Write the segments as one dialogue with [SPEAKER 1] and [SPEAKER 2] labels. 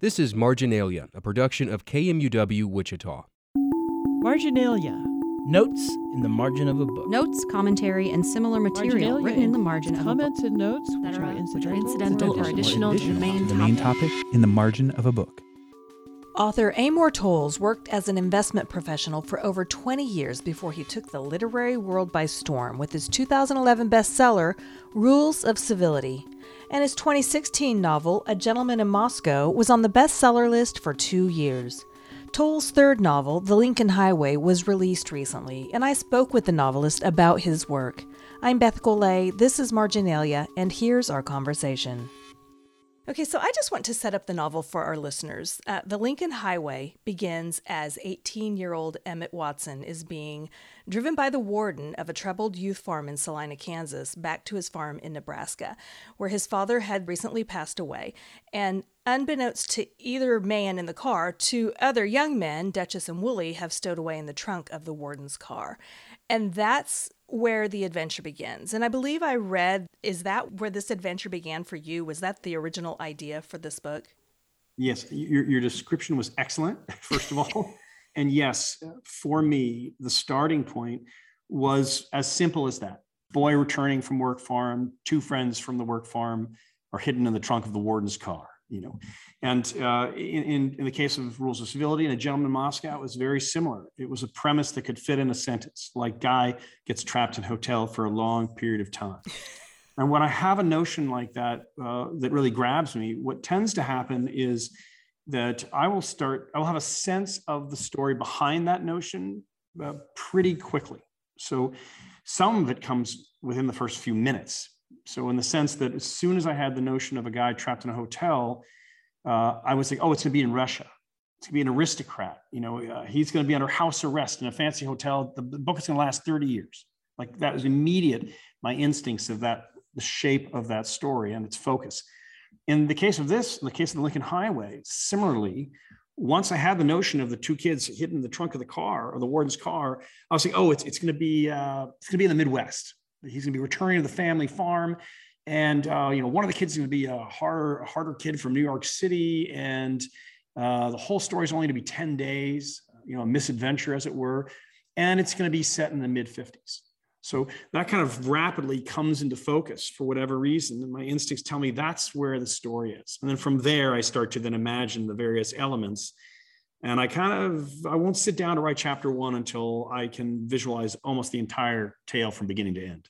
[SPEAKER 1] This is Marginalia, a production of KMUW Wichita.
[SPEAKER 2] Marginalia Notes in the margin of a book.
[SPEAKER 3] Notes, commentary, and similar material written in the margin of a book.
[SPEAKER 2] Comments and notes
[SPEAKER 3] that
[SPEAKER 2] which
[SPEAKER 3] are,
[SPEAKER 2] are incidental,
[SPEAKER 3] incidental or additional to the main
[SPEAKER 4] the main topic in the margin of a book.
[SPEAKER 5] Author Amor Towles worked as an investment professional for over 20 years before he took the literary world by storm with his 2011 bestseller, Rules of Civility. And his 2016 novel, A Gentleman in Moscow, was on the bestseller list for two years. Towles' third novel, The Lincoln Highway, was released recently, and I spoke with the novelist about his work. I'm Beth Golay, this is Marginalia, and here's our conversation. Okay, so I just want to set up the novel for our listeners. Uh, the Lincoln Highway begins as 18 year old Emmett Watson is being driven by the warden of a troubled youth farm in Salina, Kansas, back to his farm in Nebraska, where his father had recently passed away. And unbeknownst to either man in the car, two other young men, Duchess and Wooly, have stowed away in the trunk of the warden's car. And that's where the adventure begins. And I believe I read, is that where this adventure began for you? Was that the original idea for this book?
[SPEAKER 6] Yes, your, your description was excellent, first of all. and yes, for me, the starting point was as simple as that. Boy returning from work farm, two friends from the work farm are hidden in the trunk of the warden's car you know. And uh, in, in the case of rules of civility and a gentleman in moscow it was very similar. It was a premise that could fit in a sentence like guy gets trapped in hotel for a long period of time. And when i have a notion like that uh, that really grabs me what tends to happen is that i will start i will have a sense of the story behind that notion uh, pretty quickly so some of it comes within the first few minutes so in the sense that as soon as I had the notion of a guy trapped in a hotel, uh, I was like, oh, it's going to be in Russia. It's going to be an aristocrat. You know, uh, he's going to be under house arrest in a fancy hotel. The, the book is going to last 30 years. Like that was immediate. My instincts of that, the shape of that story and its focus. In the case of this, in the case of the Lincoln Highway, similarly, once I had the notion of the two kids hidden in the trunk of the car or the warden's car, I was like, oh, it's, it's going to be uh, it's going to be in the Midwest. He's going to be returning to the family farm. And uh, you know one of the kids is going to be a harder harder kid from new york city. And uh, the whole story is only going to be 10 days you know a misadventure as it were. And it's going to be set in the mid 50s so that kind of rapidly comes into focus for whatever reason and my instincts tell me that's where the story is. And then from there i start to then imagine the various elements. And i kind of i won't sit down to write chapter one until i can visualize almost the entire tale from beginning to end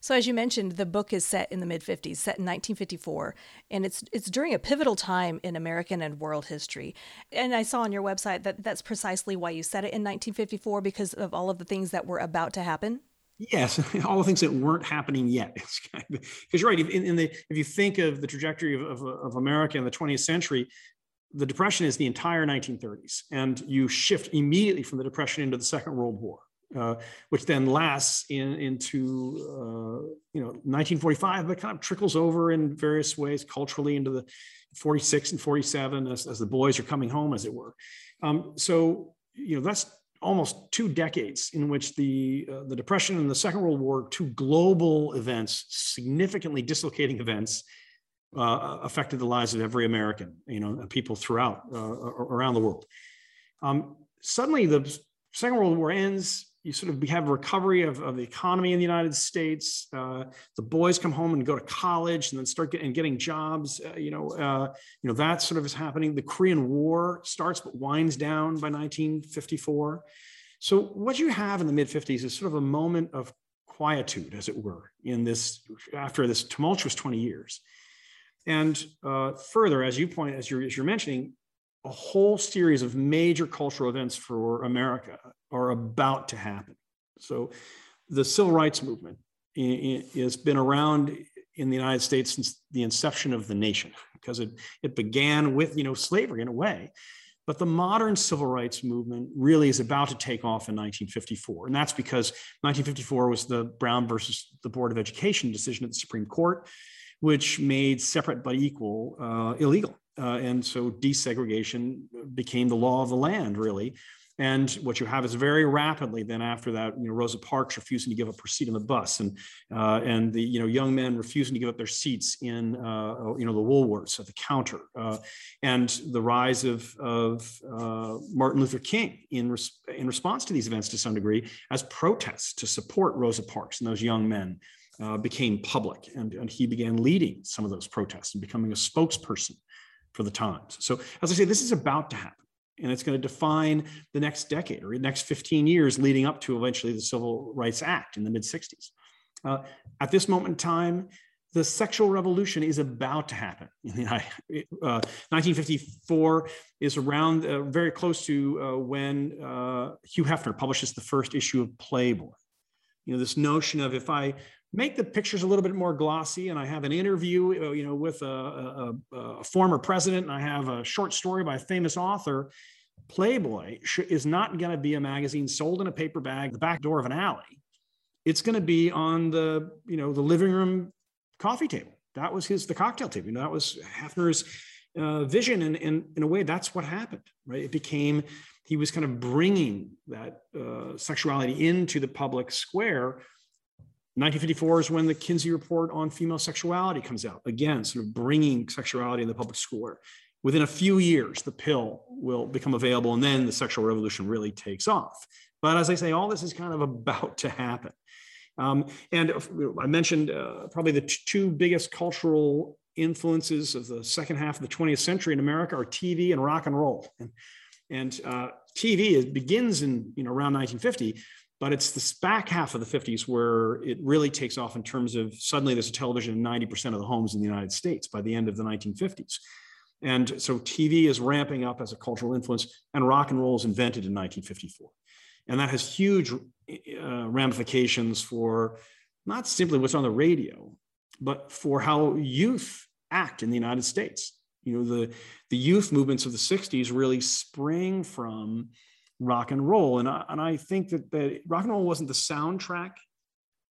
[SPEAKER 5] so as you mentioned, the book is set in the mid 50s, set in 1954, and it's it's during a pivotal time in American and world history. And I saw on your website that that's precisely why you set it in 1954 because of all of the things that were about to happen.
[SPEAKER 6] Yes, all the things that weren't happening yet. Because you're right. In, in, the if you think of the trajectory of, of, of America in the 20th century, the depression is the entire 1930s and you shift immediately from the depression into the second world war uh, which then lasts in, into uh, you know 1945 but kind of trickles over in various ways culturally into the 46 and 47 as, as the boys are coming home as it were um, so you know that's almost two decades in which the uh, the depression and the second world war two global events significantly dislocating events uh, affected the lives of every American, you know, people throughout uh, around the world. Um, suddenly, the Second World War ends. You sort of have recovery of, of the economy in the United States. Uh, the boys come home and go to college and then start getting, getting jobs. Uh, you know, uh, you know that sort of is happening. The Korean War starts but winds down by 1954. So what you have in the mid 50s is sort of a moment of quietude, as it were, in this after this tumultuous 20 years. And uh, further, as you point, as you're, as you're mentioning, a whole series of major cultural events for America are about to happen. So the civil rights movement has been around in the United States since the inception of the nation, because it, it began with, you know, slavery in a way. But the modern civil rights movement really is about to take off in 1954. And that's because 1954 was the Brown versus the Board of Education decision at the Supreme Court which made separate but equal uh, illegal. Uh, and so desegregation became the law of the land, really. And what you have is very rapidly then after that, you know, Rosa Parks refusing to give up her seat on the bus, and uh, and the you know young men refusing to give up their seats in uh, you know the Woolworths at the counter, uh, and the rise of of uh, Martin Luther King in res- in response to these events to some degree as protests to support Rosa Parks and those young men. Uh, became public and, and he began leading some of those protests and becoming a spokesperson for the times. So, as I say, this is about to happen and it's going to define the next decade or the next 15 years leading up to eventually the Civil Rights Act in the mid 60s. Uh, at this moment in time, the sexual revolution is about to happen. uh, 1954 is around uh, very close to uh, when uh, Hugh Hefner publishes the first issue of Playboy. You know, this notion of if I make the pictures a little bit more glossy. And i have an interview you know with a, a, a, former president and i have a short story by a famous author. Playboy is not going to be a magazine sold in a paper bag the back door of an alley. It's going to be on the you know the living room coffee table. That was his the cocktail table. You know, that was hefner's uh, vision. And, and in a way that's what happened right? It became he was kind of bringing that uh, sexuality into the public square 1954 is when the Kinsey report on female sexuality comes out. Again, sort of bringing sexuality in the public square. Within a few years, the pill will become available, and then the sexual revolution really takes off. But as I say, all this is kind of about to happen. Um, and I mentioned uh, probably the two biggest cultural influences of the second half of the 20th century in America are TV and rock and roll. And, and uh, TV begins in you know around 1950, but it's this back half of the 50s where it really takes off in terms of suddenly there's a television in 90% of the homes in the United States by the end of the 1950s. And so TV is ramping up as a cultural influence, and rock and roll is invented in 1954. And that has huge uh, ramifications for not simply what's on the radio, but for how youth act in the United States. You know, the, the youth movements of the 60s really spring from rock and roll. And I, and I think that, that rock and roll wasn't the soundtrack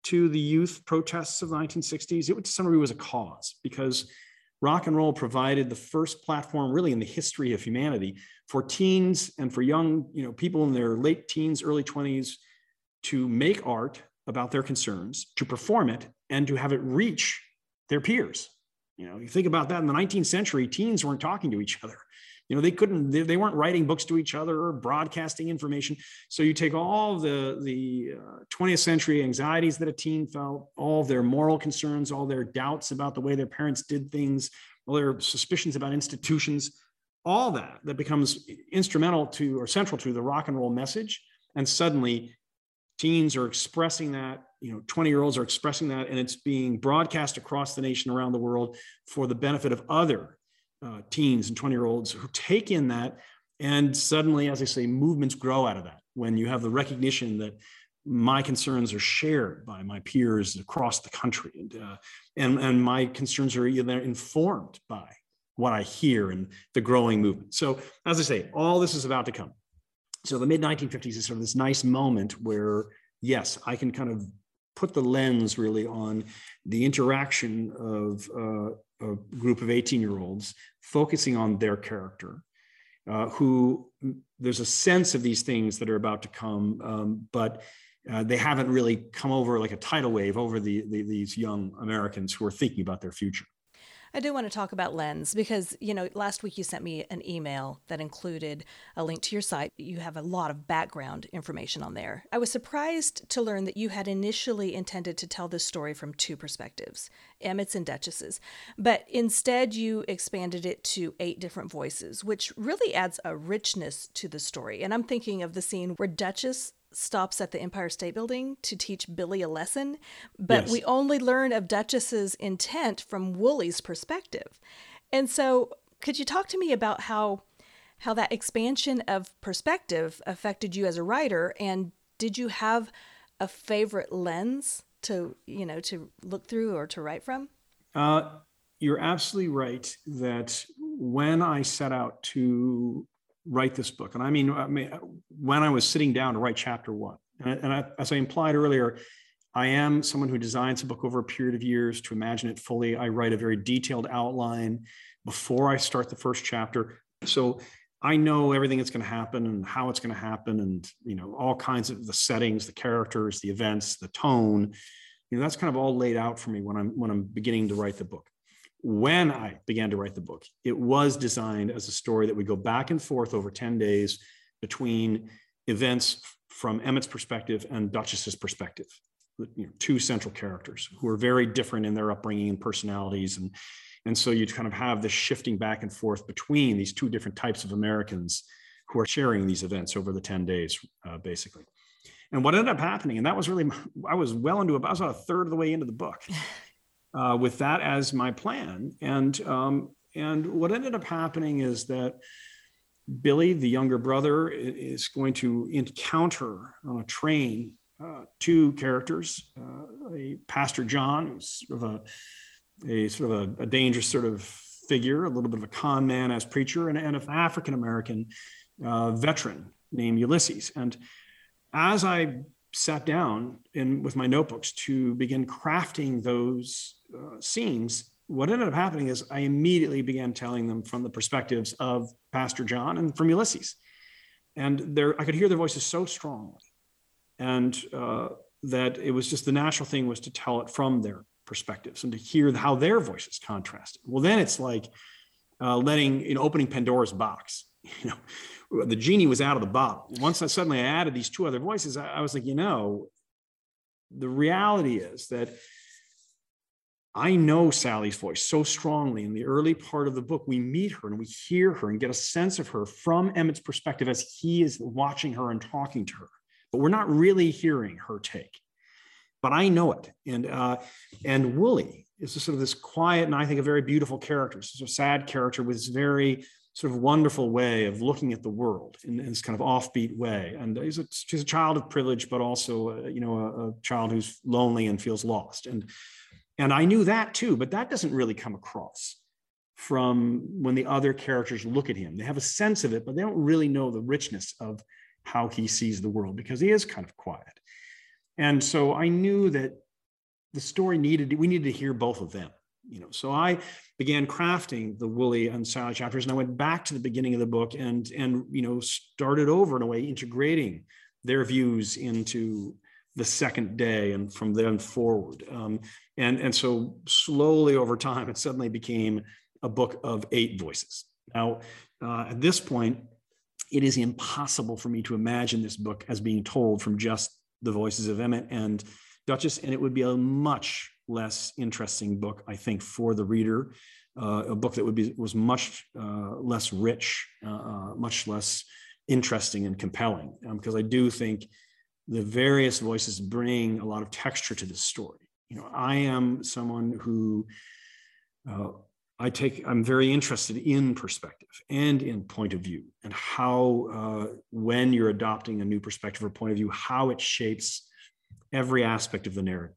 [SPEAKER 6] to the youth protests of the 1960s. It to some degree was a cause because rock and roll provided the first platform really in the history of humanity for teens and for young you know people in their late teens early 20s to make art about their concerns to perform it and to have it reach their peers you know you think about that in the 19th century teens weren't talking to each other you know they couldn't they, they, weren't writing books to each other or broadcasting information. So you take all the the uh, 20th century anxieties that a teen felt all their moral concerns all their doubts about the way their parents did things all their suspicions about institutions all that that becomes instrumental to or central to the rock and roll message. And suddenly teens are expressing that you know 20 year olds are expressing that and it's being broadcast across the nation around the world for the benefit of other uh, teens and 20 year olds who take in that and suddenly as i say movements grow out of that. When you have the recognition that my concerns are shared by my peers across the country and uh, and, and my concerns are either informed by what i hear and the growing movement. So as i say all this is about to come. So the mid 1950s is sort of this nice moment where yes i can kind of put the lens really on the interaction of uh, a group of 18 year olds focusing on their character uh, who there's a sense of these things that are about to come um, but uh, they haven't really come over like a tidal wave over the, the, these young americans who are thinking about their future
[SPEAKER 5] I do want to talk about Lens because, you know, last week you sent me an email that included a link to your site. You have a lot of background information on there. I was surprised to learn that you had initially intended to tell this story from two perspectives Emmett's and Duchess's, but instead you expanded it to eight different voices, which really adds a richness to the story. And I'm thinking of the scene where Duchess stops at the Empire State Building to teach Billy a lesson, but yes. we only learn of Duchess's intent from Wooly's perspective. And so, could you talk to me about how how that expansion of perspective affected you as a writer and did you have a favorite lens to, you know, to look through or to write from?
[SPEAKER 6] Uh, you're absolutely right that when I set out to write this book. And I mean, I mean when I was sitting down to write chapter one, and, and I, as I implied earlier, I am someone who designs a book over a period of years to imagine it fully. I write a very detailed outline before I start the first chapter. So I know everything that's going to happen and how it's going to happen, and you know all kinds of the settings, the characters, the events, the tone. You know that's kind of all laid out for me when I'm when I'm beginning to write the book. When I began to write the book, it was designed as a story that would go back and forth over ten days between events from Emmett's perspective and Duchess's perspective. You know, two central characters who are very different in their upbringing and personalities and and so you kind of have this shifting back and forth between these two different types of Americans who are sharing these events over the 10 days, uh, basically. And what ended up happening, and that was really, I was well into about, about a third of the way into the book uh, with that as my plan. And, um, and what ended up happening is that Billy, the younger brother, is going to encounter on a train uh, two characters, uh, a Pastor John, who's sort of a a sort of a, a, dangerous sort of figure, a little bit of a con man as preacher, and, and an African American uh, veteran named Ulysses. And as I sat down in with my notebooks to begin crafting those uh, scenes, what ended up happening is I immediately began telling them from the perspectives of Pastor John and from Ulysses. And there, I could hear their voices so strongly, and uh, that it was just the natural thing was to tell it from their perspectives and to hear how their voices contrasted. Well, then it's like uh, letting, you know, opening Pandora's box. You know, the genie was out of the bottle. Once I suddenly added these two other voices, I, I was like, you know, the reality is that I know Sally's voice so strongly. In the early part of the book, we meet her and we hear her and get a sense of her from Emmett's perspective as he is watching her and talking to her. But we're not really hearing her take but I know it. And uh, and Wooly is sort of this quiet and I think a very beautiful character. It's a sad character with this very sort of wonderful way of looking at the world in, in this kind of offbeat way. And he's a, she's a child of privilege, but also uh, you know a, a child who's lonely and feels lost. And and I knew that too, but that doesn't really come across from when the other characters look at him. They have a sense of it, but they don't really know the richness of how he sees the world because he is kind of quiet. And so I knew that the story needed, we needed to hear both of them. You know, so I began crafting the Wooly and Sally chapters, and I went back to the beginning of the book and and you know started over in a way, integrating their views into the second day and from then forward. Um, and, and so slowly over time, it suddenly became a book of eight voices. Now, uh, at this point, it is impossible for me to imagine this book as being told from just the voices of Emmett and Duchess, and it would be a much less interesting book, I think, for the reader. Uh, a book that would be was much uh, less rich, uh, uh much less interesting and compelling, because um, I do think the various voices bring a lot of texture to this story. You know, I am someone who uh, I take, I'm very interested in perspective and in point of view and how, uh, when you're adopting a new perspective or point of view, how it shapes every aspect of the narrative.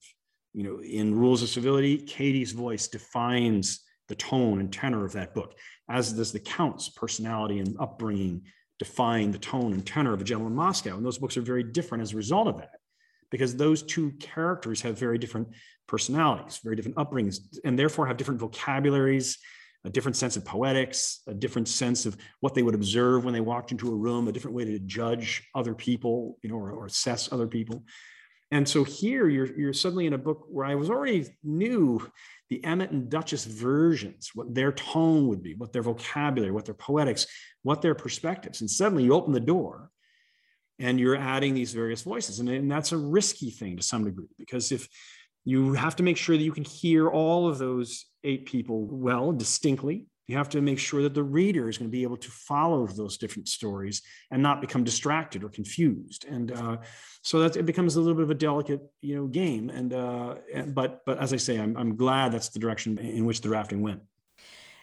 [SPEAKER 6] You know, in Rules of Civility, Katey's voice defines the tone and tenor of that book, as does the Count's personality and upbringing define the tone and tenor of A Gentleman in Moscow. And those books are very different as a result of that because those two characters have very different personalities, very different upbringings, and therefore have different vocabularies, a different sense of poetics, a different sense of what they would observe when they walked into a room, a different way to judge other people, you know, or, or assess other people. And so here you're, you're suddenly in a book where I was already knew the Emmett and Duchess versions, what their tone would be, what their vocabulary, what their poetics, what their perspectives. And suddenly you open the door and you're adding these various voices. And, and that's a risky thing to some degree, because if you have to make sure that you can hear all of those eight people well, distinctly, you have to make sure that the reader is going to be able to follow those different stories and not become distracted or confused. And uh, so that it becomes a little bit of a delicate, you know, game. And, uh, but but as I say, I'm I'm glad that's the direction in which the drafting went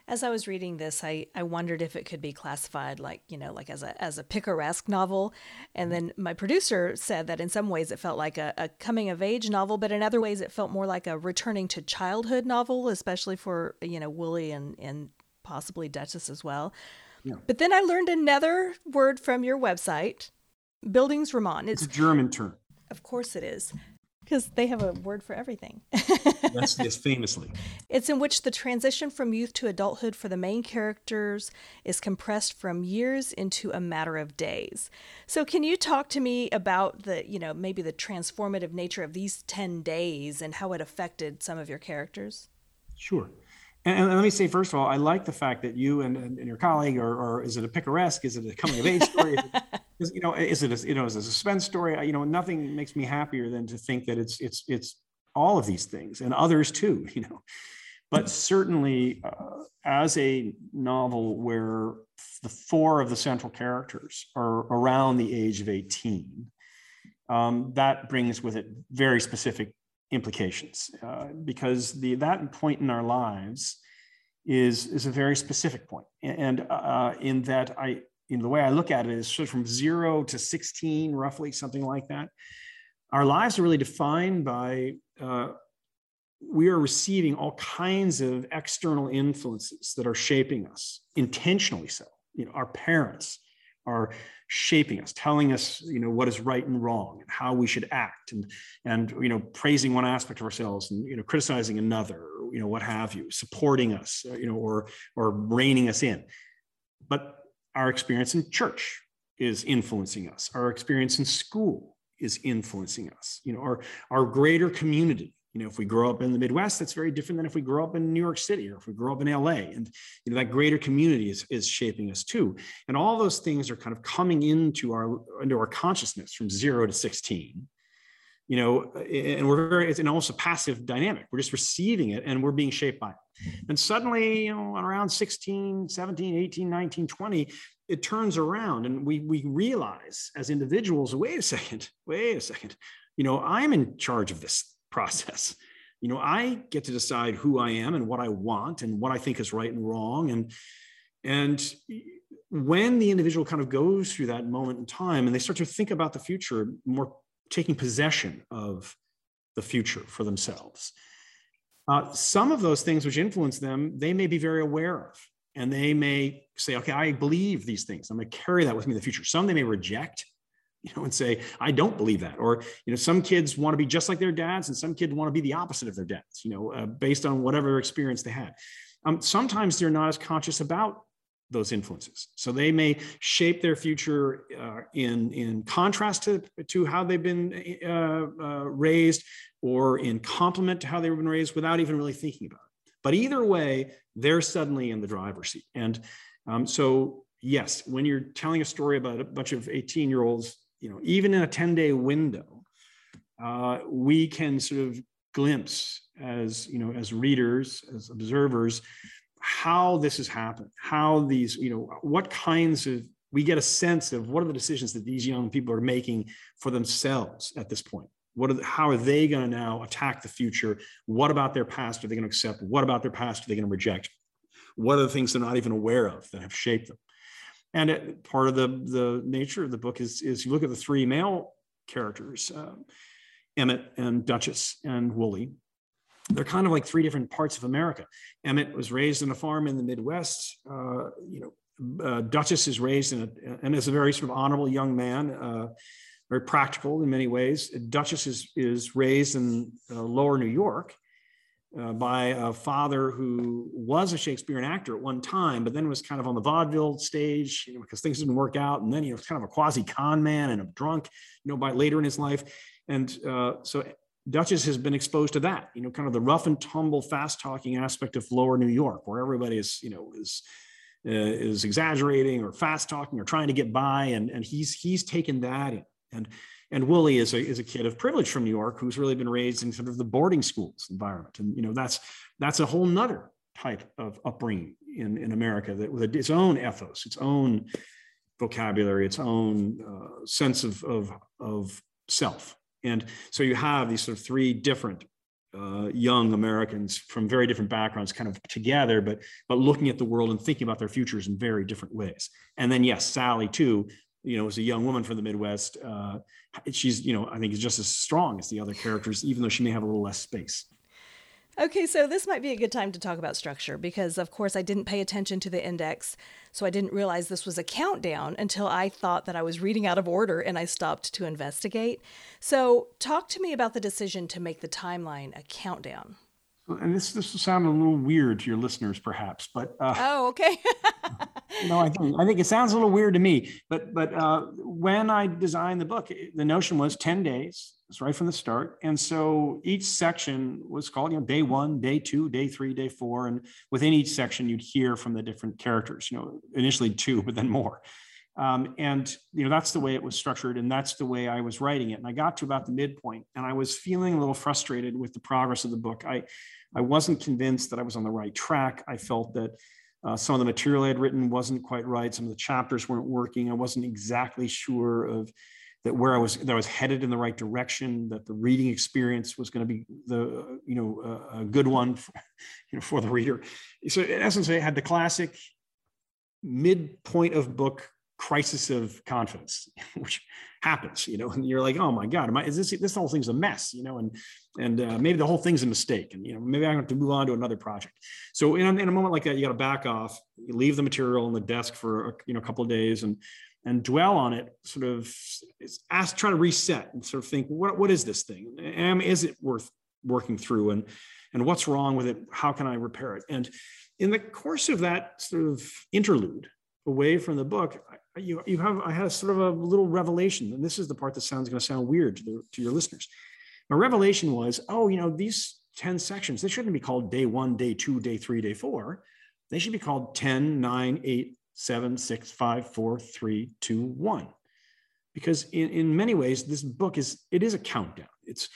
[SPEAKER 5] as I was reading this, I, I wondered if it could be classified like, you know, like as a as a picaresque novel. And then my producer said that in some ways it felt like a, a coming of age novel, but in other ways it felt more like a returning to childhood novel, especially for, you know, Wooly and, and possibly Duchess as well. Yeah. But then I learned another word from your website, Bildungsroman.
[SPEAKER 6] It's, it's a German term.
[SPEAKER 5] Of course it is. because they have a word for everything.
[SPEAKER 6] That's yes, famously.
[SPEAKER 5] It's in which the transition from youth to adulthood for the main characters is compressed from years into a matter of days. So, can you talk to me about the, you know, maybe the transformative nature of these 10 days and how it affected some of your characters?
[SPEAKER 6] Sure. And, and let me say, first of all, I like the fact that you and, and, and your colleague, or, or, is it a picaresque? Is it a coming of age story? is, you know, is it a, you know, is it a suspense story? You know, nothing makes me happier than to think that it's it's it's all of these things and others too. You know, but certainly uh, as a novel where the four of the central characters are around the age of 18, um, that brings with it very specific implications uh, because the that point in our lives is is a very specific point. And uh, in that i in the way i look at it is sort of from zero to 16 roughly something like that. Our lives are really defined by uh, we are receiving all kinds of external influences that are shaping us intentionally so. You know our parents are shaping us, telling us, you know, what is right and wrong and how we should act and, and, you know, praising one aspect of ourselves and, you know, criticizing another, you know, what have you, supporting us, uh, you know, or, or reining us in. But our experience in church is influencing us. Our experience in school is influencing us, you know, our, our greater community you know if we grow up in the midwest that's very different than if we grow up in new york city or if we grow up in la and you know that greater community is, is shaping us too. And all those things are kind of coming into our into our consciousness from zero to 16 you know and we're very it's an almost a passive dynamic. We're just receiving it and we're being shaped by it. And suddenly you know around 16 17 18 19 20 it turns around and we we realize as individuals wait a second wait a second. You know i'm in charge of this process. You know, I get to decide who I am and what I want and what I think is right and wrong. And and when the individual kind of goes through that moment in time and they start to think about the future, more taking possession of the future for themselves. Uh, some of those things which influence them, they may be very aware of. And they may say, okay, I believe these things. I'm going to carry that with me in the future. Some they may reject you know, and say, I don't believe that. Or, you know, some kids want to be just like their dads and some kids want to be the opposite of their dads, you know, uh, based on whatever experience they had. Um, sometimes they're not as conscious about those influences. So they may shape their future uh, in, in contrast to, to how they've been uh, uh, raised or in complement to how they've been raised without even really thinking about it. But either way, they're suddenly in the driver's seat. And um, so, yes, when you're telling a story about a bunch of 18 year olds you know, even in a 10 day window, uh, we can sort of glimpse as, you know, as readers, as observers, how this has happened, how these, you know, what kinds of, we get a sense of what are the decisions that these young people are making for themselves at this point. What are how are they going to now attack the future? What about their past are they going to accept? What about their past are they going to reject? What are the things they're not even aware of that have shaped them? And it, part of the, the nature of the book is, is you look at the three male characters, uh, Emmett and Duchess and Wooly. They're kind of like three different parts of America. Emmett was raised in a farm in the Midwest. Uh, you know, uh, Duchess is raised in a, and is a very sort of honorable young man, uh, very practical in many ways. Duchess is, is raised in uh, lower New York uh, by a father who was a Shakespearean actor at one time, but then was kind of on the vaudeville stage, you know, because things didn't work out. And then he was kind of a quasi con man and a drunk, you know, by later in his life. And uh, so Duchess has been exposed to that, you know, kind of the rough and tumble, fast talking aspect of lower New York, where everybody is, you know, is uh, is exaggerating or fast talking or trying to get by, and and he's he's taken that in. And and Wooly is a, is a kid of privilege from New York who's really been raised in sort of the boarding schools environment. And, you know, that's, that's a whole nother type of upbringing in, in America that with its own ethos, its own vocabulary, its own uh, sense of, of, of self. And so you have these sort of three different uh, young Americans from very different backgrounds kind of together, but but looking at the world and thinking about their futures in very different ways. And then yes, Sally too, you know, as a young woman from the Midwest, uh, she's, you know, I think is just as strong as the other characters, even though she may have a little less space.
[SPEAKER 5] Okay, so this might be a good time to talk about structure because, of course, I didn't pay attention to the index, so I didn't realize this was a countdown until I thought that I was reading out of order and I stopped to investigate. So, talk to me about the decision to make the timeline a countdown.
[SPEAKER 6] And this this will sound a little weird to your listeners, perhaps, but uh,
[SPEAKER 5] Oh, okay.
[SPEAKER 6] no, I think I think it sounds a little weird to me. But but uh, when I designed the book, the notion was ten days. It's right from the start, and so each section was called you know day one, day two, day three, day four, and within each section you'd hear from the different characters. You know, initially two, but then more. Um, and you know that's the way it was structured, and that's the way I was writing it. And I got to about the midpoint, and I was feeling a little frustrated with the progress of the book. I I wasn't convinced that I was on the right track. I felt that uh, some of the material I had written wasn't quite right. Some of the chapters weren't working. I wasn't exactly sure of that where I was that I was headed in the right direction. That the reading experience was going to be the you know uh, a good one, for, you know, for the reader. So in essence, I had the classic midpoint of book crisis of confidence, which happens, you know, and you're like, oh my God, am I, is this, this whole thing's a mess, you know, and, and uh, maybe the whole thing's a mistake and, you know, maybe I have to move on to another project. So in, in a moment like that, you got to back off, leave the material on the desk for, a, you know, a couple of days and, and dwell on it, sort of ask, try to reset and sort of think, what, what is this thing? Am, is it worth working through and, and what's wrong with it? How can I repair it? And in the course of that sort of interlude away from the book, you you have I had a sort of a little revelation, and this is the part that sounds going to sound weird to the, to your listeners. My revelation was, oh, you know, these 10 sections, they shouldn't be called day one, day two, day three, day four. They should be called 10, 9, 8, 7, 6, 5, 4, 3, 2, 1. Because in, in many ways, this book is it is a countdown. It's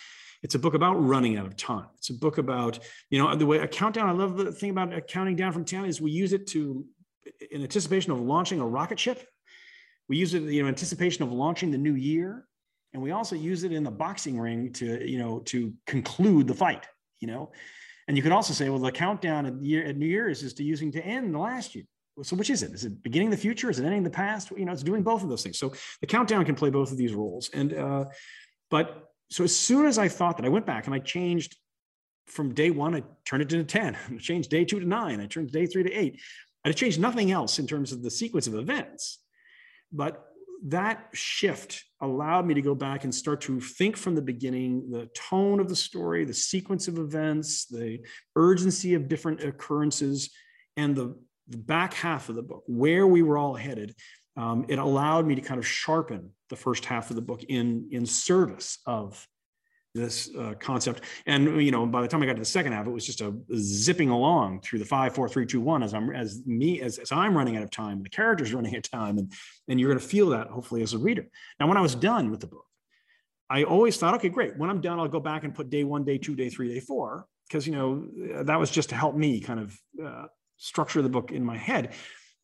[SPEAKER 6] it's a book about running out of time. It's a book about, you know, the way a countdown. I love the thing about counting down from 10 is we use it to in anticipation of launching a rocket ship we use it in anticipation of launching the new year, and we also use it in the boxing ring to you know to conclude the fight. You know, and you can also say, well, the countdown at, year, at New Year's is to using to end the last year. So which is it? Is it beginning the future? Is it ending the past? You know, it's doing both of those things. So the countdown can play both of these roles. And uh, but so as soon as I thought that, I went back and I changed from day one. I turned it into ten. I changed day two to nine. I turned day three to eight. I changed nothing else in terms of the sequence of events. But that shift allowed me to go back and start to think from the beginning the tone of the story, the sequence of events, the urgency of different occurrences, and the, the back half of the book, where we were all headed. Um, it allowed me to kind of sharpen the first half of the book in, in service of this uh, concept. And you know, by the time I got to the second half, it was just a zipping along through the five, four, three, two, one. As I'm as me as, as I'm running out of time, the character's running out of time, and and you're going to feel that hopefully as a reader. Now, when I was done with the book, I always thought, okay, great. When I'm done, I'll go back and put day one, day two, day three, day four, because you know that was just to help me kind of uh, structure the book in my head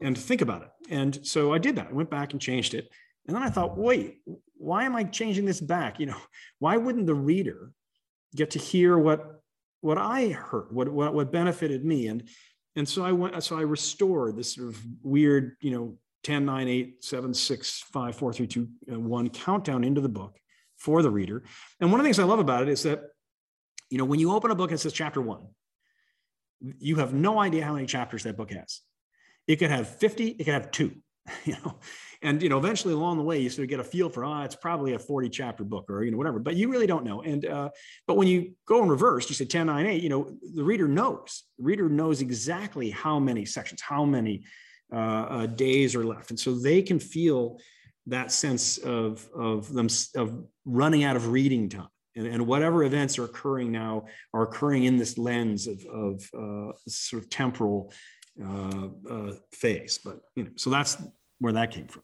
[SPEAKER 6] and think about it. And so I did that. I went back and changed it. And then I thought, wait, why am I changing this back? You know, why wouldn't the reader get to hear what what I heard, what what, what benefited me? And and so I went, so I restored this sort of weird, you know, 10, 9, 8, 7, 6, 5, 4, 3, 2, uh, 1 countdown into the book for the reader. And one of the things I love about it is that, you know, when you open a book and it says chapter one, you have no idea how many chapters that book has. It could have 50, it could have two, you know, and you know eventually along the way you sort of get a feel for ah oh, it's probably a 40 chapter book or you know whatever. But you really don't know. And uh, but when you go in reverse you say 10 9 8 you know the reader knows. The reader knows exactly how many sections how many uh, uh, days are left. And so they can feel that sense of of them of running out of reading time. And, and whatever events are occurring now are occurring in this lens of, of uh, sort of temporal uh, uh, phase. But you know so that's where that came from.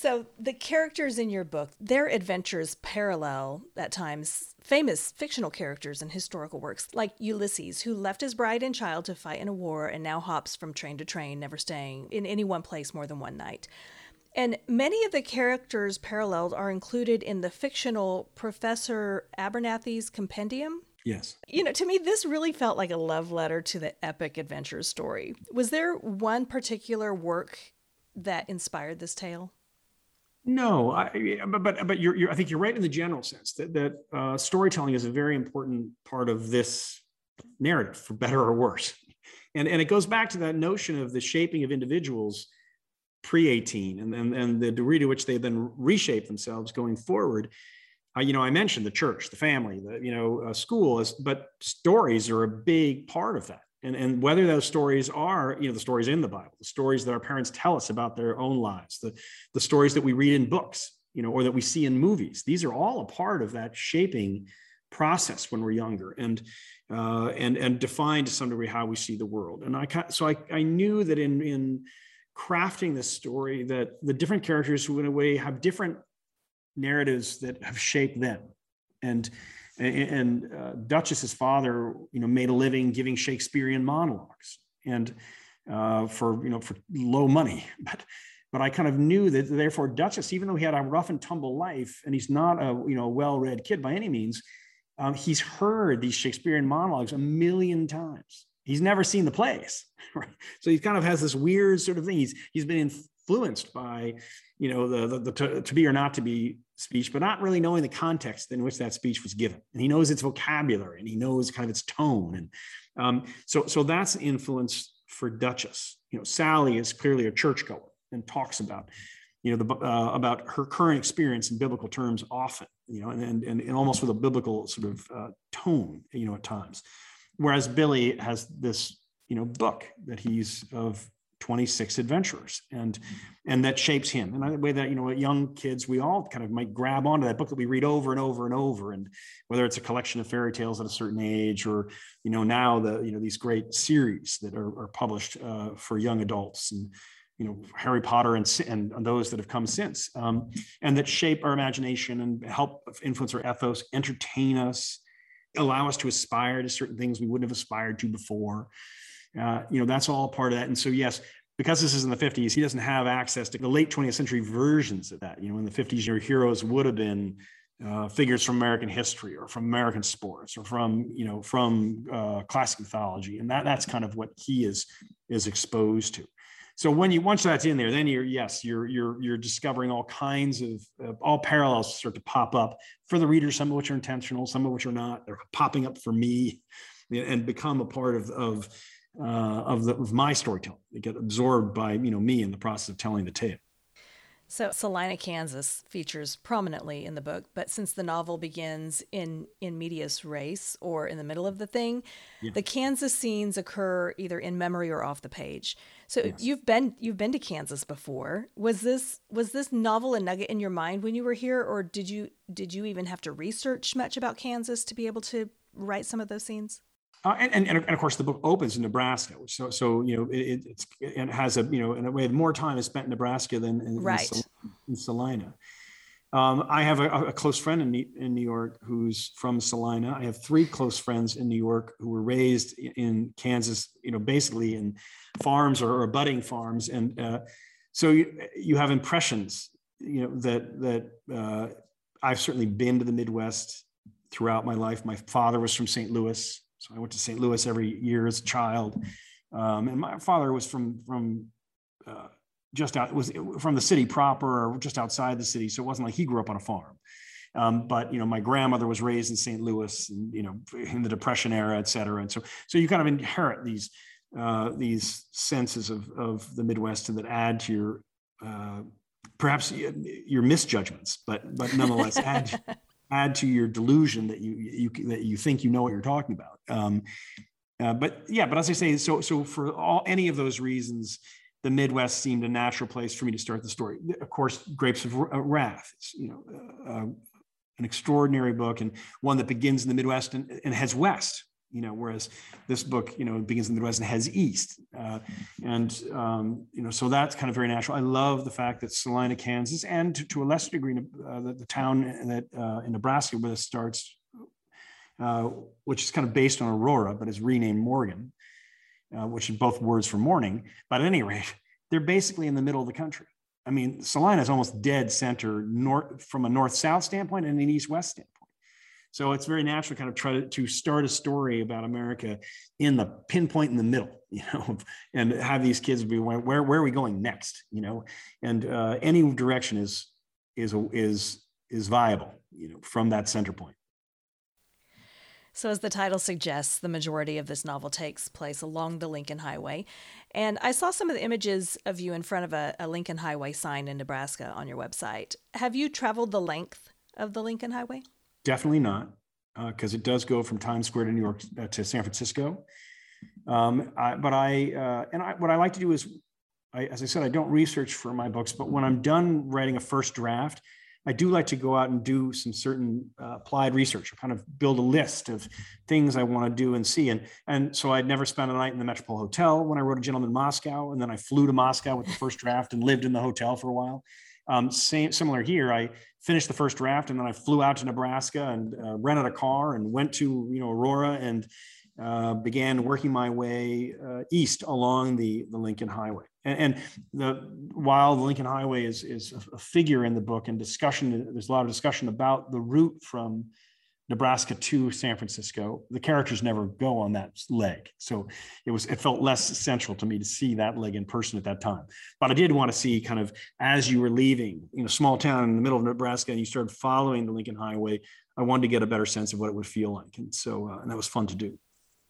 [SPEAKER 5] So the characters in your book, their adventures parallel at times famous fictional characters in historical works, like Ulysses, who left his bride and child to fight in a war and now hops from train to train, never staying in any one place more than one night. And many of the characters paralleled are included in the fictional Professor Abernathe's compendium.
[SPEAKER 6] Yes.
[SPEAKER 5] You know, to me, this really felt like a love letter to the epic adventure story. Was there one particular work that inspired this tale?
[SPEAKER 6] No, I, but but you're, you're, I think you're right in the general sense that that uh, storytelling is a very important part of this narrative, for better or worse. And, and it goes back to that notion of the shaping of individuals pre 18 and, and, and the degree to which they then reshape themselves going forward. Uh, you know, I mentioned the church, the family, the, you know, uh, school, is, but stories are a big part of that. And, and whether those stories are, you know, the stories in the Bible, the stories that our parents tell us about their own lives, the, the stories that we read in books, you know, or that we see in movies, these are all a part of that shaping process when we're younger and uh, and and define to some degree how we see the world. And I so I, I knew that in in crafting this story that the different characters who in a way have different narratives that have shaped them and and uh, duchess's father you know made a living giving shakespearean monologues and uh, for you know for low money. But but i kind of knew that therefore duchess even though he had a rough and tumble life and he's not a you know well-read kid by any means um, he's heard these shakespearean monologues a million times. He's never seen the plays right? so he kind of has this weird sort of thing. He's he's been influenced by you know the, the, the to, to, be or not to be speech but not really knowing the context in which that speech was given. And he knows its vocabulary and he knows kind of its tone. And um, so so that's the influence for duchess. You know sally is clearly a churchgoer and talks about you know the, uh, about her current experience in biblical terms often you know and and, and almost with a biblical sort of uh, tone you know at times. Whereas billy has this you know book that he's of 26 adventurers and and that shapes him. And the way that you know young kids we all kind of might grab onto that book that we read over and over and over and whether it's a collection of fairy tales at a certain age or you know now the you know these great series that are, are published uh, for young adults and you know harry potter and, and those that have come since um, and that shape our imagination and help influence our ethos entertain us allow us to aspire to certain things we wouldn't have aspired to before uh, you know, that's all part of that. And so, yes, because this is in the 50s, he doesn't have access to the late 20th century versions of that. You know, in the 50s, your heroes would have been uh, figures from American history or from American sports or from, you know, from uh, classic mythology. And that that's kind of what he is is exposed to. So when you once that's in there, then you're yes, you're you're you're discovering all kinds of uh, all parallels start to pop up for the reader. Some of which are intentional, some of which are not. They're popping up for me, and become a part of of uh, of, the, of my storytelling. They get absorbed by you know me in the process of telling the tale.
[SPEAKER 5] So Salina, Kansas features prominently in the book, but since the novel begins in in medias res or in the middle of the thing, yeah. the Kansas scenes occur either in memory or off the page. So yes. you've been you've been to Kansas before. Was this was this novel a nugget in your mind when you were here, or did you did you even have to research much about Kansas to be able to write some of those scenes?
[SPEAKER 6] Uh, and, and, and, of course, the book opens in Nebraska, which so, so you know it, it's it has a you know in a way more time is spent in Nebraska than in,
[SPEAKER 5] right.
[SPEAKER 6] in, in Salina. Um, I have a, a, close friend in, in New York who's from Salina. I have three close friends in New York who were raised in Kansas, you know, basically in farms or, or budding farms, and uh, so you, you have impressions, you know, that that uh, I've certainly been to the Midwest throughout my life. My father was from St. Louis. So I went to St. Louis every year as a child. Um, and my father was from from uh, just out was from the city proper or just outside the city. So it wasn't like he grew up on a farm. Um, but you know, my grandmother was raised in St. Louis, and you know, in the Depression era, et cetera. And so, so you kind of inherit these uh, these senses of of the Midwest, and that add to your uh, perhaps your misjudgments, but but nonetheless add add to your delusion that you you that you think you know what you're talking about. Um, uh, but yeah, but as I say, so so for all any of those reasons, the Midwest seemed a natural place for me to start the story. Of course, Grapes of Wrath, you know, uh, an extraordinary book and one that begins in the Midwest and, and heads west you know, whereas this book, you know, begins in the west and heads east. Uh, and, um, you know, so that's kind of very natural. I love the fact that Salina, Kansas, and to, to a lesser degree, uh, the, the, town that uh, in Nebraska where this starts, uh, which is kind of based on Aurora, but is renamed Morgen, uh, which is both words for morning. But at any rate, they're basically in the middle of the country. I mean, Salina is almost dead center north from a north-south standpoint and an east-west standpoint. So it's very natural kind of try to, to start a story about America in the pinpoint in the middle, you know, and have these kids be where, where are we going next, you know, and uh, any direction is, is, is, is viable, you know, from that center point.
[SPEAKER 5] So, as the title suggests, the majority of this novel takes place along the Lincoln Highway. And I saw some of the images of you in front of a, a Lincoln Highway sign in Nebraska on your website. Have you traveled the length of the Lincoln Highway?
[SPEAKER 6] Definitely not, because uh, it does go from Times Square to New York uh, to San Francisco. Um, I, but I, uh, and I, what I like to do is, I, as I said, I don't research for my books, but when I'm done writing a first draft, I do like to go out and do some certain uh, applied research, or kind of build a list of things I want to do and see. And and so I'd never spent a night in the Metropol Hotel when I wrote A Gentleman in Moscow, and then I flew to Moscow with the first draft and lived in the hotel for a while. Um, same similar here. I finished the first draft and then I flew out to Nebraska and uh, rented a car and went to you know Aurora and uh, began working my way uh, east along the, the Lincoln Highway. And, and, the, while the Lincoln Highway is, is a figure in the book and discussion, there's a lot of discussion about the route from Nebraska to San Francisco. The characters never go on that leg. So it was, it felt less essential to me to see that leg in person at that time. But I did want to see kind of as you were leaving, you know, small town in the middle of Nebraska and you started following the Lincoln Highway, I wanted to get a better sense of what it would feel like. And so, uh, and that was fun to do.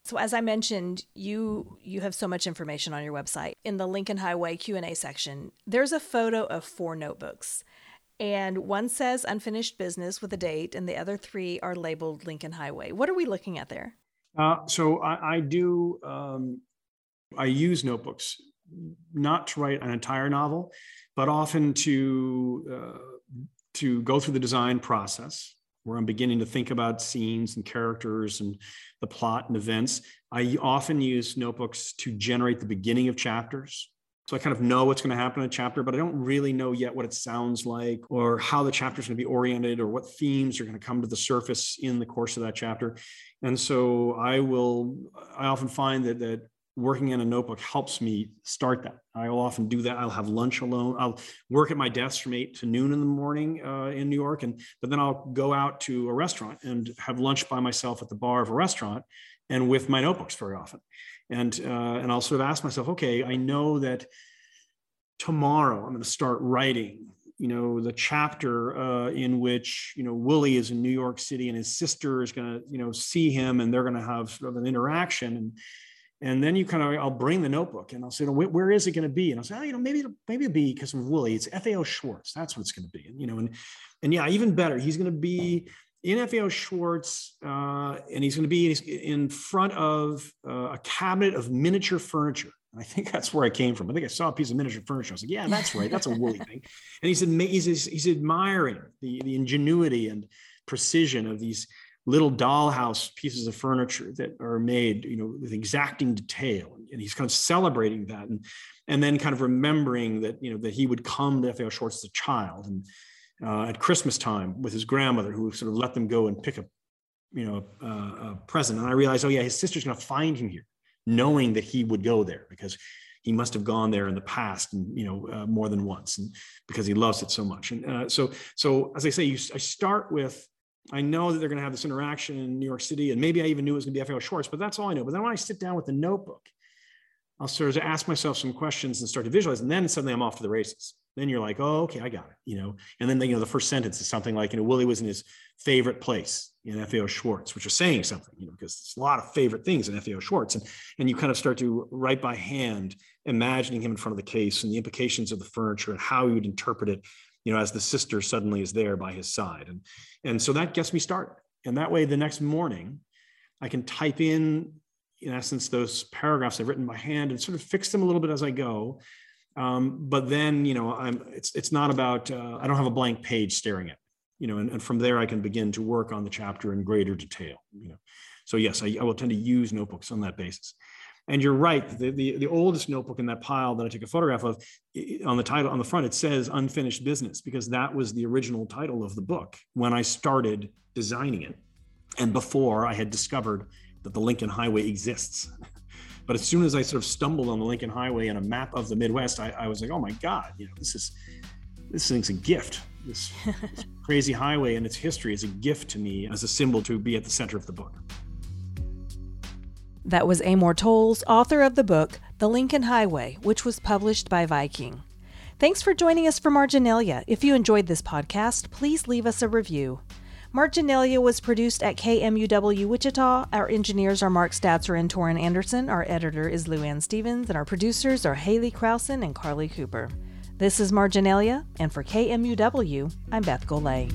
[SPEAKER 5] So as I mentioned, you you have so much information on your website. In the Lincoln Highway Q&A section, there's a photo of four notebooks. And one says unfinished business with a date, and the other three are labeled Lincoln Highway. What are we looking at there?
[SPEAKER 6] Uh, so I, I do, um, I use notebooks not to write an entire novel, but often to uh, to go through the design process where I'm beginning to think about scenes and characters and the plot and events. I often use notebooks to generate the beginning of chapters. So I kind of know what's going to happen in a chapter, but I don't really know yet what it sounds like or how the chapter is going to be oriented or what themes are going to come to the surface in the course of that chapter. And so I will, I often find that, that working in a notebook helps me start that. I will often do that. I'll have lunch alone. I'll work at my desk from eight to noon in the morning uh, in New York, and but then I'll go out to a restaurant and have lunch by myself at the bar of a restaurant, and with my notebooks very often, and uh, and I'll sort of ask myself, okay, I know that tomorrow I'm going to start writing. You know the chapter uh, in which you know Wooly is in New York City and his sister is going to you know see him and they're going to have sort of an interaction and and then you kind of, I'll bring the notebook and I'll say, where, where is it going to be? And I'll say, oh, you know, maybe it'll, maybe it'll be because of Wooly. It's FAO Schwarz. That's what it's going to be. And, you know, and, and yeah, even better, he's going to be in FAO Schwarz uh, and he's going to be in front of uh, a cabinet of miniature furniture. I think that's where I came from. I think I saw a piece of miniature furniture. I was like, yeah, that's right. That's a Wooly thing. And he said, he's, he's admiring the, the ingenuity and precision of these little dollhouse pieces of furniture that are made, you know, with exacting detail. And he's kind of celebrating that and, and then kind of remembering that, you know, that he would come to FAO Schwarz as a child and uh, at Christmas time with his grandmother who sort of let them go and pick a, you know, a, a present. And I realized, oh yeah, his sister's going to find him here, knowing that he would go there because he must have gone there in the past and you know uh, more than once and because he loves it so much and uh, so so as i say you, i start with I know that they're going to have this interaction in New York City, and maybe I even knew it was going to be FAO Schwarz, but that's all I know. But then when I sit down with the notebook, I'll sort of ask myself some questions and start to visualize, and then suddenly I'm off to the races. Then you're like, oh, okay, I got it, you know. And then you know the first sentence is something like, you know, Wooly was in his favorite place in FAO Schwarz, which is saying something, you know, because there's a lot of favorite things in FAO Schwarz, and and you kind of start to write by hand, imagining him in front of the case and the implications of the furniture and how he would interpret it you know, as the sister suddenly is there by his side. And, and so that gets me started. And that way, the next morning, I can type in, in essence, those paragraphs I've written by hand and sort of fix them a little bit as I go. Um, but then, you know, I'm, it's, it's not about, uh, I don't have a blank page staring at, you know, and, and from there I can begin to work on the chapter in greater detail, you know. So yes, I, I will tend to use notebooks on that basis. And you're right. The, the, the, oldest notebook in that pile that I took a photograph of on the title on the front, it says unfinished business because that was the original title of the book when I started designing it. And before I had discovered that the Lincoln Highway exists. But as soon as I sort of stumbled on the Lincoln Highway and a map of the Midwest, I, I was like, oh my God, you know, this is this thing's a gift. This, this crazy highway and its history is a gift to me as a symbol to be at the center of the book.
[SPEAKER 5] That was Amor Towles, author of the book The Lincoln Highway, which was published by Viking. Thanks for joining us for Marginalia. If you enjoyed this podcast, please leave us a review. Marginalia was produced at KMUW Wichita. Our engineers are Mark Statzer and Torin Anderson. Our editor is Lou Ann Stevens, and our producers are Haley Krausen and Carly Cooper. This is Marginalia, and for KMUW, I'm Beth Golay.